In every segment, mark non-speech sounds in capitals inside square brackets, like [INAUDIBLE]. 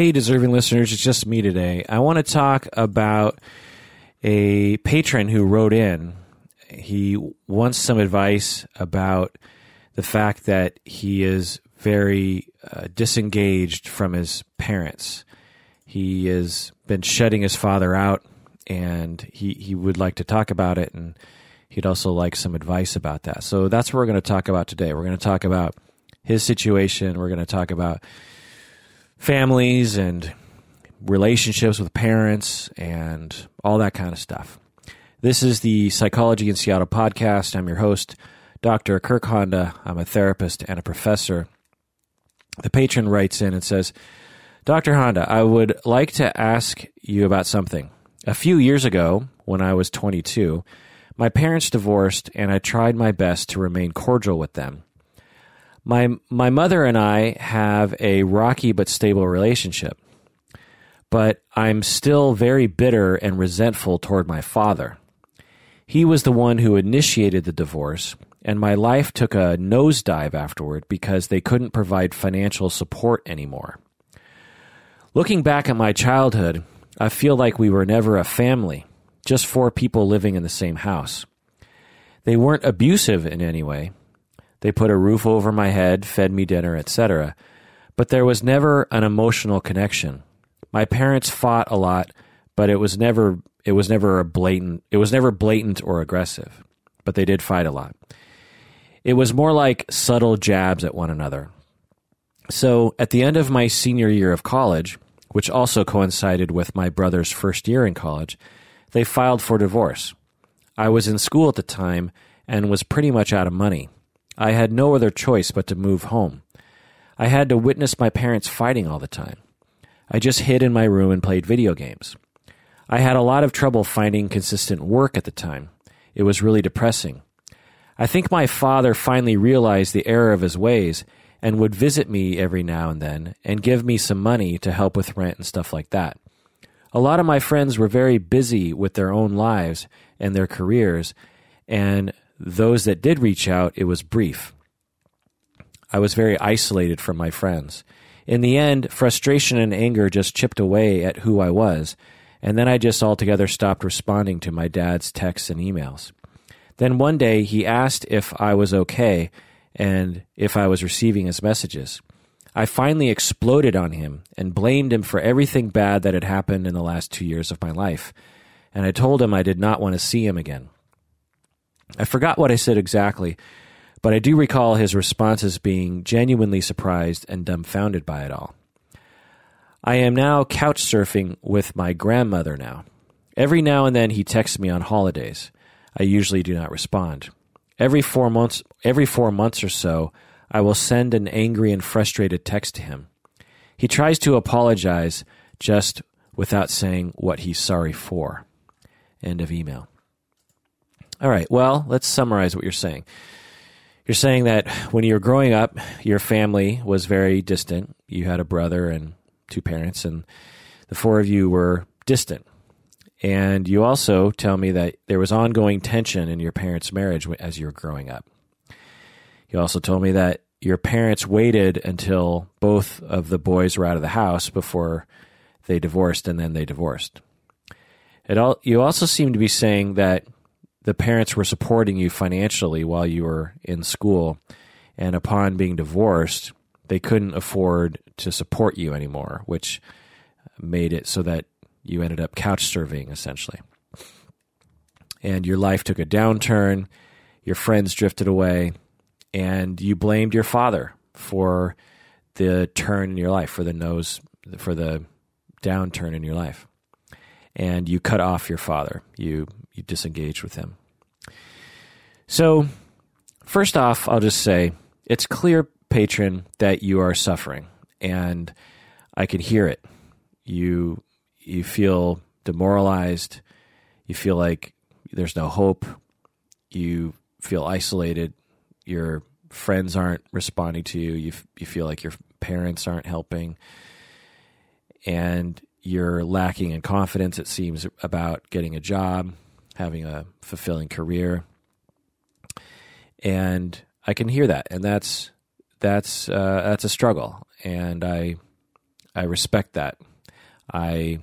Hey, deserving listeners, it's just me today. I want to talk about a patron who wrote in. He wants some advice about the fact that he is very uh, disengaged from his parents. He has been shutting his father out, and he, he would like to talk about it, and he'd also like some advice about that. So that's what we're going to talk about today. We're going to talk about his situation. We're going to talk about families and relationships with parents and all that kind of stuff. This is the Psychology in Seattle podcast. I'm your host, Dr. Kirk Honda. I'm a therapist and a professor. The patron writes in and says, Dr. Honda, I would like to ask you about something. A few years ago, when I was 22, my parents divorced and I tried my best to remain cordial with them. My, my mother and I have a rocky but stable relationship, but I'm still very bitter and resentful toward my father. He was the one who initiated the divorce, and my life took a nosedive afterward because they couldn't provide financial support anymore. Looking back at my childhood, I feel like we were never a family, just four people living in the same house. They weren't abusive in any way, they put a roof over my head, fed me dinner, etc. But there was never an emotional connection. My parents fought a lot, but it was never it was never a blatant it was never blatant or aggressive. But they did fight a lot. It was more like subtle jabs at one another. So, at the end of my senior year of college, which also coincided with my brother's first year in college, they filed for divorce. I was in school at the time and was pretty much out of money. I had no other choice but to move home. I had to witness my parents fighting all the time. I just hid in my room and played video games. I had a lot of trouble finding consistent work at the time. It was really depressing. I think my father finally realized the error of his ways and would visit me every now and then and give me some money to help with rent and stuff like that. A lot of my friends were very busy with their own lives and their careers, and those that did reach out, it was brief. I was very isolated from my friends. In the end, frustration and anger just chipped away at who I was, and then I just altogether stopped responding to my dad's texts and emails. Then one day he asked if I was okay and if I was receiving his messages. I finally exploded on him and blamed him for everything bad that had happened in the last two years of my life, and I told him I did not want to see him again. I forgot what I said exactly, but I do recall his responses being genuinely surprised and dumbfounded by it all. I am now couch surfing with my grandmother now. Every now and then he texts me on holidays. I usually do not respond. Every four months every four months or so, I will send an angry and frustrated text to him. He tries to apologize just without saying what he's sorry for. End of email. All right, well, let's summarize what you're saying. You're saying that when you were growing up, your family was very distant. You had a brother and two parents, and the four of you were distant. And you also tell me that there was ongoing tension in your parents' marriage as you were growing up. You also told me that your parents waited until both of the boys were out of the house before they divorced, and then they divorced. It all, you also seem to be saying that the parents were supporting you financially while you were in school, and upon being divorced, they couldn't afford to support you anymore, which made it so that you ended up couch surfing essentially. And your life took a downturn, your friends drifted away, and you blamed your father for the turn in your life, for the nose, for the downturn in your life. And you cut off your father. You you disengage with him. So, first off, I'll just say it's clear, patron, that you are suffering, and I can hear it. You you feel demoralized. You feel like there's no hope. You feel isolated. Your friends aren't responding to you. You you feel like your parents aren't helping, and you're lacking in confidence. It seems about getting a job having a fulfilling career. And I can hear that, and that's that's uh, that's a struggle, and I I respect that. I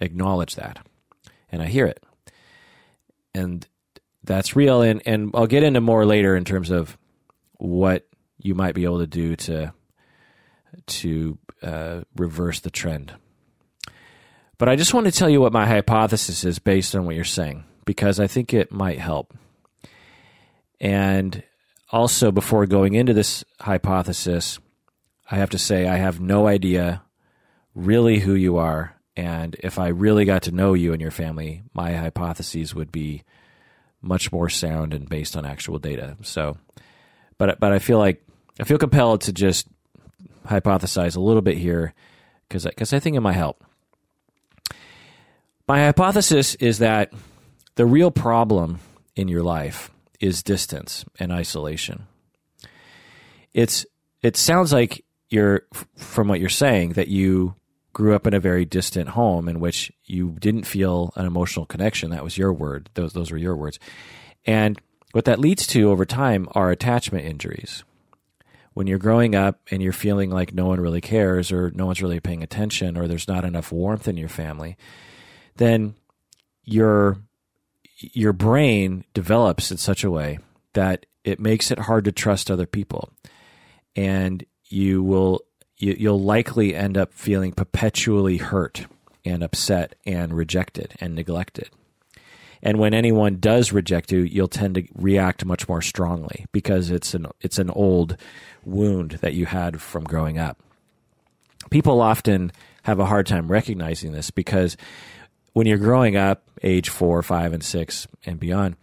acknowledge that. And I hear it. And that's real. And, and I'll get into more later in terms of what you might be able to do to to uh, reverse the trend. But I just want to tell you what my hypothesis is based on what you're saying, because I think it might help. And also, before going into this hypothesis, I have to say I have no idea really who you are. And if I really got to know you and your family, my hypotheses would be much more sound and based on actual data. So, but but I feel like I feel compelled to just hypothesize a little bit here because because I think it might help. My hypothesis is that the real problem in your life is distance and isolation. It's it sounds like you're from what you're saying that you grew up in a very distant home in which you didn't feel an emotional connection. That was your word. Those those were your words. And what that leads to over time are attachment injuries. When you're growing up and you're feeling like no one really cares or no one's really paying attention or there's not enough warmth in your family, then your your brain develops in such a way that it makes it hard to trust other people. And you will you, you'll likely end up feeling perpetually hurt and upset and rejected and neglected. And when anyone does reject you, you'll tend to react much more strongly because it's an it's an old wound that you had from growing up. People often have a hard time recognizing this because when you're growing up, age four, five, and six, and beyond,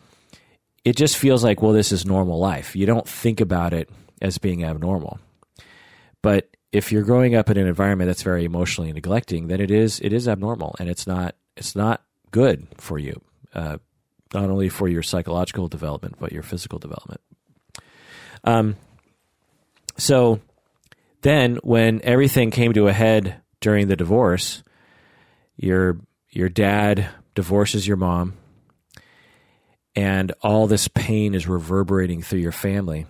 it just feels like, well, this is normal life. You don't think about it as being abnormal. But if you're growing up in an environment that's very emotionally neglecting, then it is it is abnormal, and it's not it's not good for you, uh, not only for your psychological development but your physical development. Um, so then, when everything came to a head during the divorce, your your dad divorces your mom, and all this pain is reverberating through your family.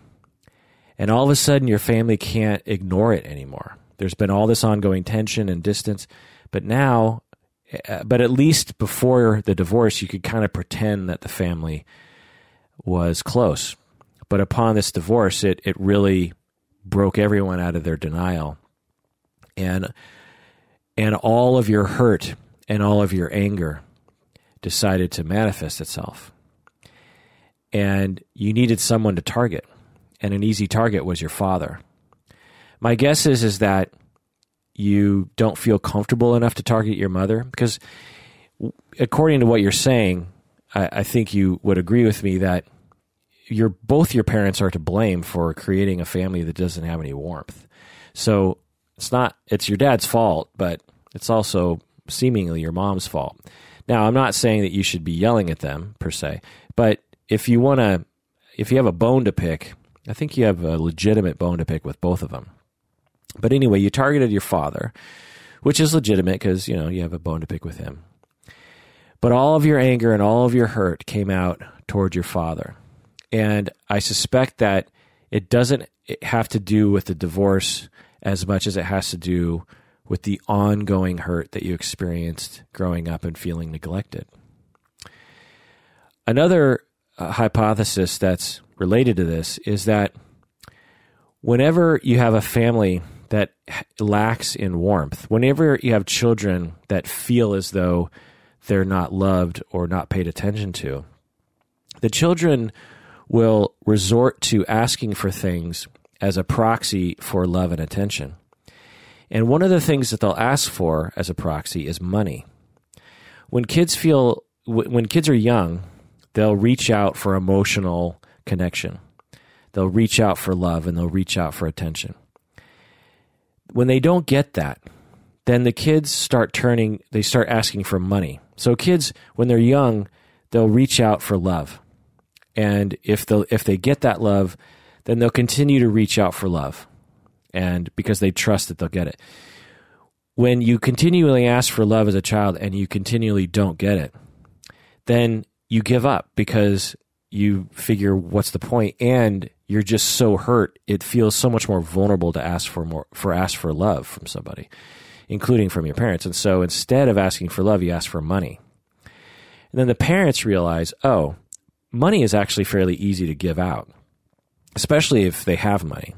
And all of a sudden, your family can't ignore it anymore. There's been all this ongoing tension and distance, but now, uh, but at least before the divorce, you could kind of pretend that the family was close. But upon this divorce, it, it really broke everyone out of their denial. And, and all of your hurt and all of your anger decided to manifest itself. And you needed someone to target, and an easy target was your father. My guess is is that you don't feel comfortable enough to target your mother because, according to what you're saying, I, I think you would agree with me that your both your parents are to blame for creating a family that doesn't have any warmth. So it's not it's your dad's fault, but it's also seemingly your mom's fault. Now, I'm not saying that you should be yelling at them per se, but if you want to, if you have a bone to pick, I think you have a legitimate bone to pick with both of them. But anyway, you targeted your father, which is legitimate because, you know, you have a bone to pick with him. But all of your anger and all of your hurt came out toward your father. And I suspect that it doesn't have to do with the divorce as much as it has to do with the ongoing hurt that you experienced growing up and feeling neglected. Another uh, hypothesis that's related to this is that whenever you have a family that lacks in warmth, whenever you have children that feel as though they're not loved or not paid attention to, the children will resort to asking for things as a proxy for love and attention. And one of the things that they'll ask for as a proxy is money. When kids feel, when kids are young, they'll reach out for emotional connection. They'll reach out for love and they'll reach out for attention. When they don't get that, then the kids start turning, they start asking for money. So kids, when they're young, they'll reach out for love. And if they if they get that love, then they'll continue to reach out for love and because they trust that they'll get it. When you continually ask for love as a child and you continually don't get it, then you give up because you figure what's the point and you're just so hurt. It feels so much more vulnerable to ask for more for ask for love from somebody, including from your parents. And so instead of asking for love, you ask for money. And then the parents realize, oh, money is actually fairly easy to give out, especially if they have money.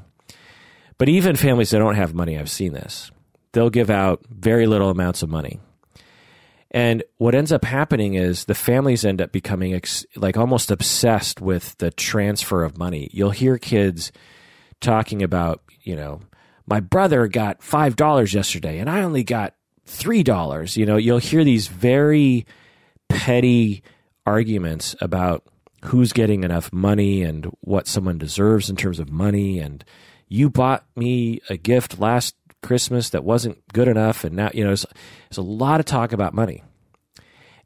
But even families that don't have money, I've seen this. They'll give out very little amounts of money. And what ends up happening is the families end up becoming ex- like almost obsessed with the transfer of money. You'll hear kids talking about, you know, my brother got $5 yesterday and I only got $3. You know, you'll hear these very petty arguments about who's getting enough money and what someone deserves in terms of money and you bought me a gift last Christmas that wasn't good enough, and now you know there's, a lot of talk about money.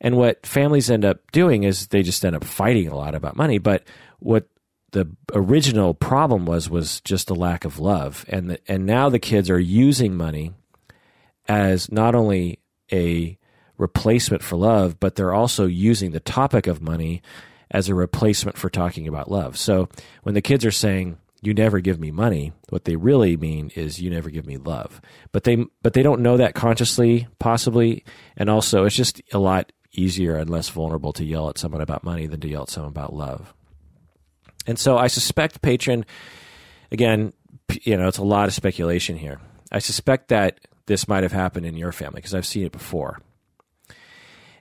And what families end up doing is they just end up fighting a lot about money. But what the original problem was was just a lack of love, and the, and now the kids are using money as not only a replacement for love, but they're also using the topic of money as a replacement for talking about love. So when the kids are saying, you never give me money. What they really mean is you never give me love. But they but they don't know that consciously possibly. And also it's just a lot easier and less vulnerable to yell at someone about money than to yell at someone about love. And so i suspect patron again you know it's a lot of speculation here. I suspect that this might have happened in your family because i've seen it before.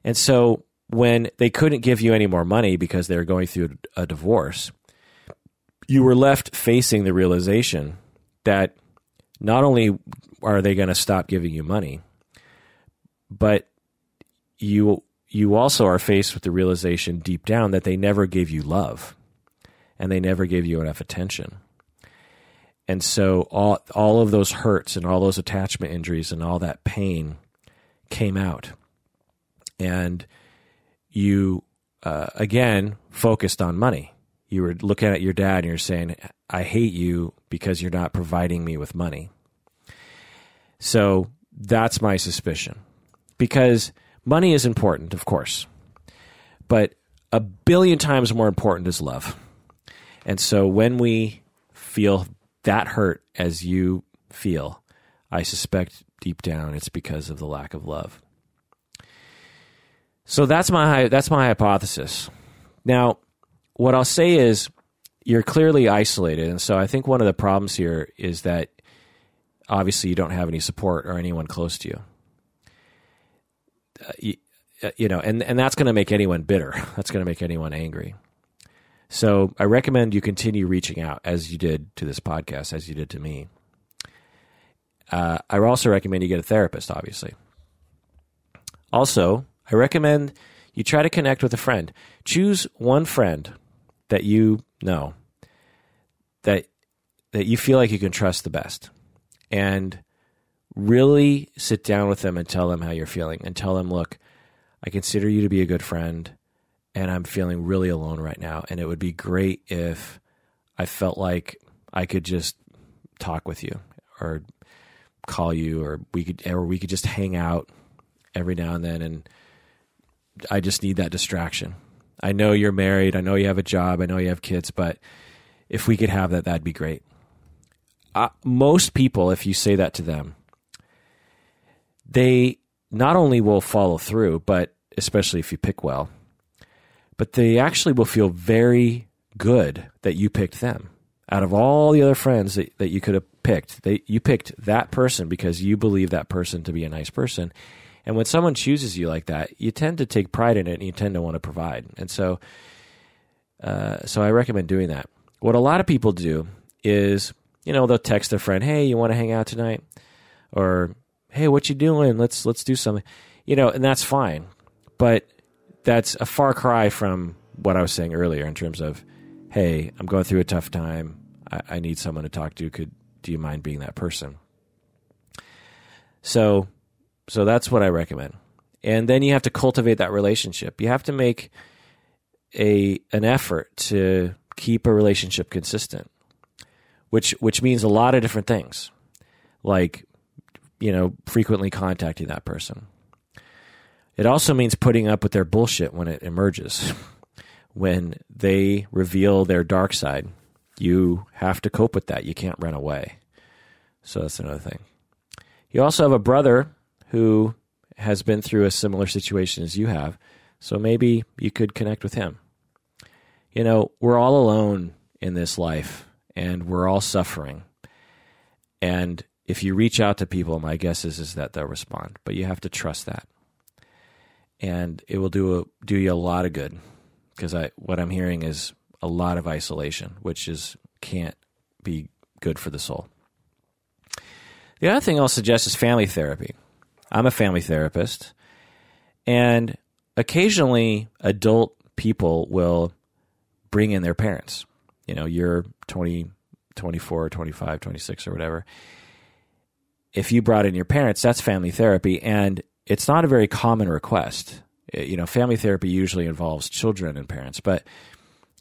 And so when they couldn't give you any more money because they were going through a divorce you were left facing the realization that not only are they going to stop giving you money, but you you also are faced with the realization deep down that they never gave you love and they never gave you enough attention. And so all all of those hurts and all those attachment injuries and all that pain came out. And you uh, again focused on money you were looking at your dad and you're saying, I hate you because you're not providing me with money. So that's my suspicion. Because money is important, of course, but a billion times more important is love. And so when we feel that hurt as you feel, I suspect deep down it's because of the lack of love. So that's my that's my hypothesis. Now, what I'll say is you're clearly isolated. And so I think one of the problems here is that obviously you don't have any support or anyone close to you. Uh, you, uh, you, know, and, and that's going to make anyone bitter. [LAUGHS] That's going to make anyone angry. So I recommend you continue reaching out as you did to this podcast, as you did to me. Uh, I also recommend you get a therapist, obviously. Also, I recommend you try to connect with a friend. Choose one friend that you know that that you feel like you can trust the best. And really sit down with them and tell them how you're feeling and tell them look i consider you to be a good friend and i'm feeling really alone right now. And it would be great if i felt like i could just talk with you or call you or we could or we could just hang out every now and then. And i just need that distraction I know you're married. I know you have a job. I know you have kids, but if we could have that, that'd be great. Uh, most people, if you say that to them, they not only will follow through, but especially if you pick well, but they actually will feel very good that you picked them. Out of all the other friends that, that you could have picked, they, you picked that person because you believe that person to be a nice person. And when someone chooses you like that, you tend to take pride in it and you tend to want to provide. And so, uh, so I recommend doing that. What a lot of people do is, you know, they'll text their friend, "Hey, you want to hang out tonight?" Or, "Hey, what you doing? Let's let's do something." You know, and that's fine, but that's a far cry from what I was saying earlier in terms of, "Hey, I'm going through a tough time. I, I need someone to talk to. Could do you mind being that person?" So so that's what I recommend. And then you have to cultivate that relationship. You have to make a an effort to keep a relationship consistent, which which means a lot of different things, like you know frequently contacting that person. It also means putting up with their bullshit when it emerges, [LAUGHS] when they reveal their dark side, you have to cope with that. You can't run away. So that's another thing. You also have a brother who has been through a similar situation as you have. So maybe you could connect with him. You know, we're all alone in this life and we're all suffering. And if you reach out to people, my guess is, is that they'll respond. But you have to trust that. And it will do a, do you a lot of good because I what I'm hearing is a lot of isolation, which is can't be good for the soul. The other thing I'll suggest is family therapy. I'm a family therapist, and occasionally adult people will bring in their parents. You know, you're 20, 24, 25, 26, or whatever. If you brought in your parents, that's family therapy, and it's not a very common request. Eh, you know, family therapy usually involves children and parents, but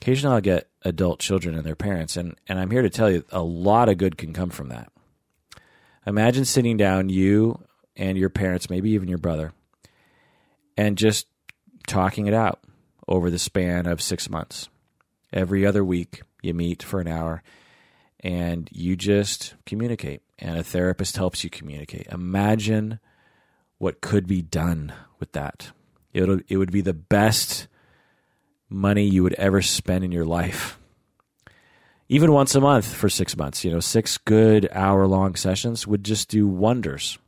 occasionally I'll get adult children and their parents, and, and I'm here to tell you a lot of good can come from that. Imagine sitting down, you and your parents, maybe even your brother, and just talking it out over the span of six months. Every other week, you meet for an hour and you just communicate, and a therapist helps you communicate. Imagine what could be done with that. It'll, it would be the best money you would ever spend in your life. Even once a month for six months, you know, six good hour long sessions would just do wonders.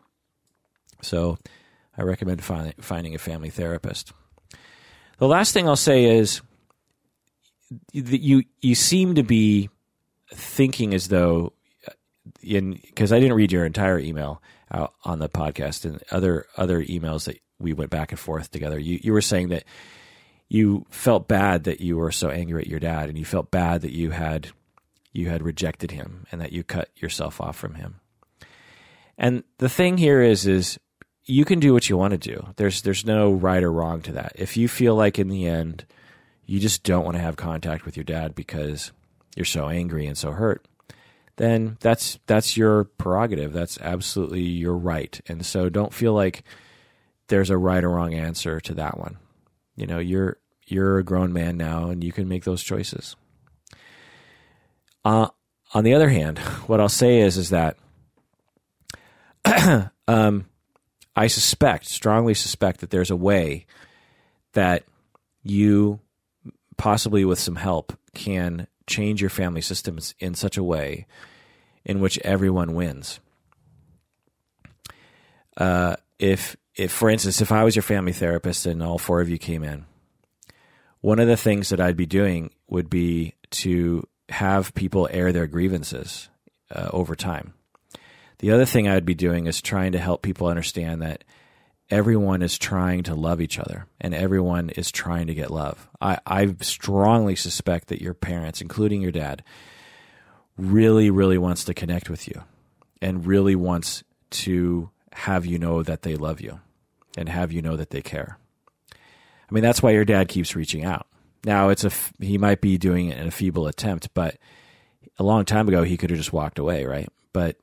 So I recommend find, finding a family therapist. The last thing I'll say is that you you seem to be thinking as though uh, in because I didn't read your entire email out on the podcast and other other emails that we went back and forth together. You you were saying that you felt bad that you were so angry at your dad and you felt bad that you had you had rejected him and that you cut yourself off from him. And the thing here is is you can do what you want to do. There's there's no right or wrong to that. If you feel like in the end you just don't want to have contact with your dad because you're so angry and so hurt, then that's that's your prerogative. That's absolutely your right. And so don't feel like there's a right or wrong answer to that one. You know, you're you're a grown man now and you can make those choices. Uh, on the other hand, [LAUGHS] what I'll say is is that [CLEARS THROAT] um, I suspect, strongly suspect, that there's a way that you, possibly with some help, can change your family systems in such a way in which everyone wins. Uh, if, if, for instance, if I was your family therapist and all four of you came in, one of the things that I'd be doing would be to have people air their grievances uh, over time. The other thing I'd be doing is trying to help people understand that everyone is trying to love each other and everyone is trying to get love. I, I strongly suspect that your parents, including your dad, really, really wants to connect with you and really wants to have you know that they love you and have you know that they care. I mean, that's why your dad keeps reaching out. Now, it's a he might be doing it in a feeble attempt, but a long time ago he could have just walked away, right? But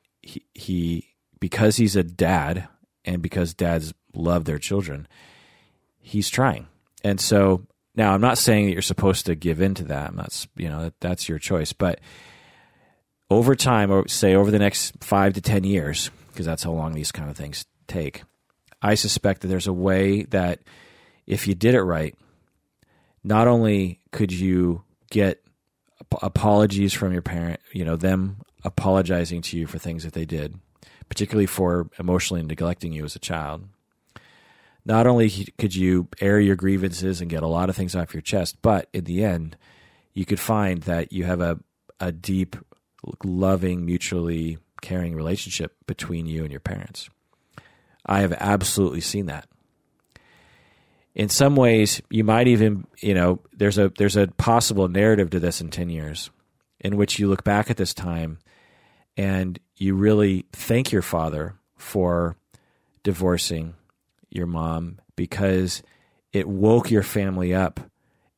he, because he's a dad and because dads love their children, he's trying. And so now I'm not saying that you're supposed to give in to that. That's you know that, that's your choice, but over time, or say over the next five to ten years, because that's how long these kind of things take. I suspect that there's a way that if you did it right, not only could you get apologies from your parent, you know, them apologizing to you for things that they did, particularly for emotionally neglecting you as a child. Not only could you air your grievances and get a lot of things off your chest, but in the end, you could find that you have a, a deep, loving, mutually caring relationship between you and your parents. I have absolutely seen that. In some ways, you might even, you know, there's a there's a possible narrative to this in 10 years in which you look back at this time and you really thank your father for divorcing your mom because it woke your family up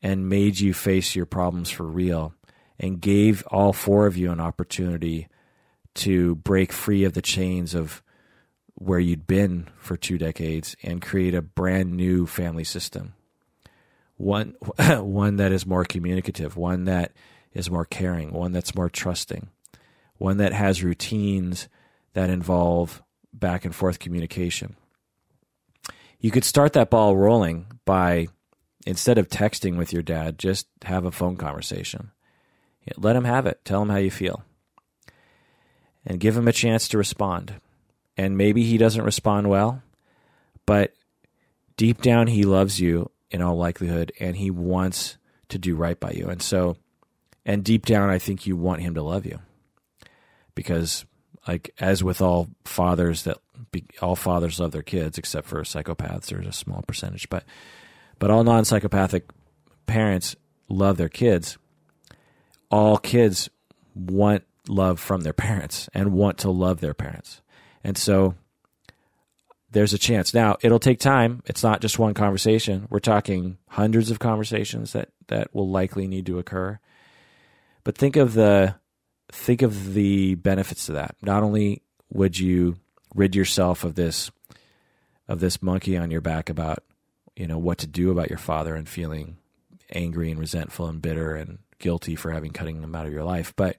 and made you face your problems for real and gave all four of you an opportunity to break free of the chains of where you'd been for two decades and create a brand new family system. One, [LAUGHS] one that is more communicative, one that is more caring, one that's more trusting, one that has routines that involve back and forth communication. You could start that ball rolling by instead of texting with your dad, just have a phone conversation. Let him have it. Tell him how you feel. And give him a chance to respond. And maybe he doesn't respond well, but deep down, he loves you in all likelihood, and he wants to do right by you. And so, and deep down, I think you want him to love you because, like, as with all fathers, that be, all fathers love their kids except for psychopaths. There's a small percentage, but but all non psychopathic parents love their kids. All kids want love from their parents and want to love their parents. And so there's a chance. Now, it'll take time. It's not just one conversation. We're talking hundreds of conversations that, that will likely need to occur. But think of the think of the benefits to that. Not only would you rid yourself of this of this monkey on your back about you know what to do about your father and feeling angry and resentful and bitter and guilty for having cutting them out of your life but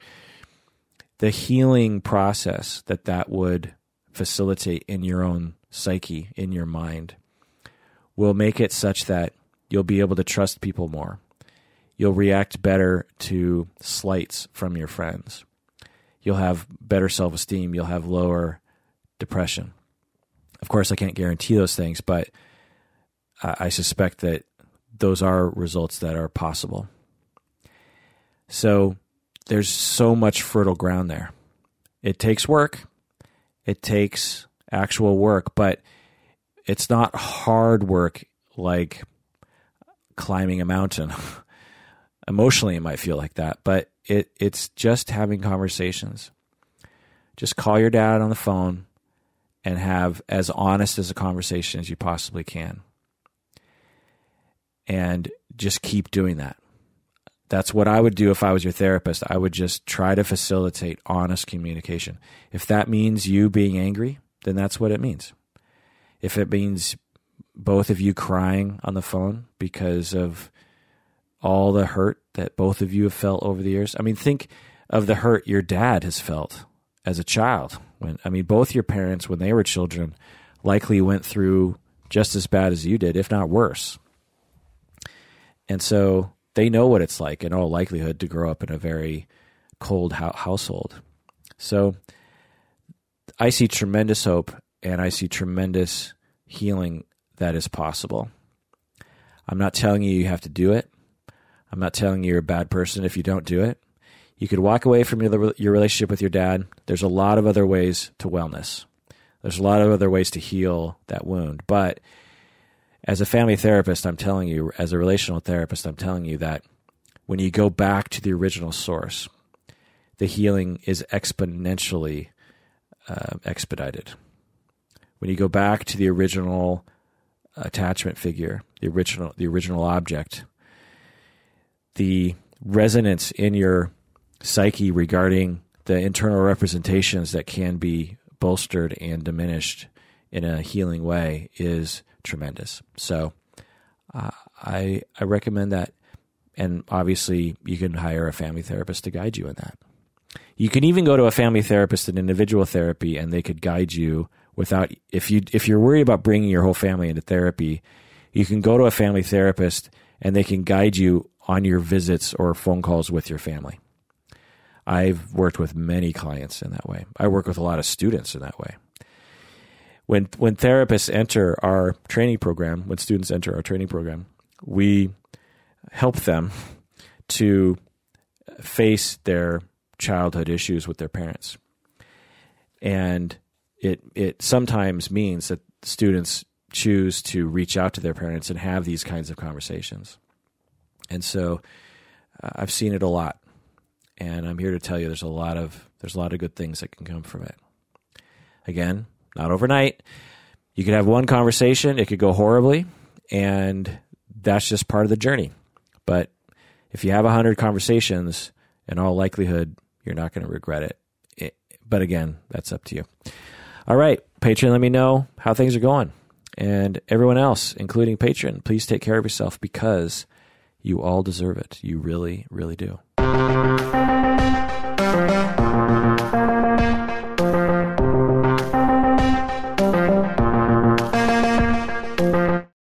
the healing process that that would facilitate in your own psyche in your mind will make it such that you'll be able to trust people more you'll react better to slights from your friends you'll have better self-esteem you'll have lower depression of course i can't guarantee those things but I suspect that those are results that are possible. So there's so much fertile ground there. It takes work, it takes actual work, but it's not hard work like climbing a mountain. [LAUGHS] Emotionally, it might feel like that, but it, it's just having conversations. Just call your dad on the phone and have as honest as a conversation as you possibly can and just keep doing that. That's what I would do if I was your therapist. I would just try to facilitate honest communication. If that means you being angry, then that's what it means. If it means both of you crying on the phone because of all the hurt that both of you have felt over the years. I mean, think of the hurt your dad has felt as a child. When I mean, both your parents, when they were children, likely went through just as bad as you did, if not worse. And so they know what it's like in all likelihood to grow up in a very cold ho- household. So I see tremendous hope and I see tremendous healing that is possible. I'm not telling you you have to do it. I'm not telling you you're a bad person if you don't do it. You could walk away from your, your relationship with your dad. There's a lot of other ways to wellness. There's a lot of other ways to heal that wound. But as a family therapist, I'm telling you, as a relational therapist, I'm telling you that when you go back to the original source, the healing is exponentially uh, expedited. When you go back to the original attachment figure, the original the original object, the resonance in your psyche regarding the internal representations that can be bolstered and diminished in a healing way is tremendous. So uh, I I recommend that, and obviously you can hire a family therapist to guide you in that. You can even go to a family therapist in individual therapy, and they could guide you without if you if you're worried about bringing your whole family into therapy, you can go to a family therapist and they can guide you on your visits or phone calls with your family. I've worked with many clients in that way. I work with a lot of students in that way when when therapists enter our training program, when students enter our training program, we help them to face their childhood issues with their parents. And it it sometimes means that students choose to reach out to their parents and have these kinds of conversations. And so uh, I've seen it a lot. And I'm here to tell you there's a lot of there's a lot of good things that can come from it. Again, not overnight. You could have one conversation, it could go horribly, and that's just part of the journey. But if you have 100 conversations, in all likelihood, you're not going to regret it. it. But again, that's up to you. All right, Patron, let me know how things are going. And everyone else, including Patron, please take care of yourself because you all deserve it. You really, really do.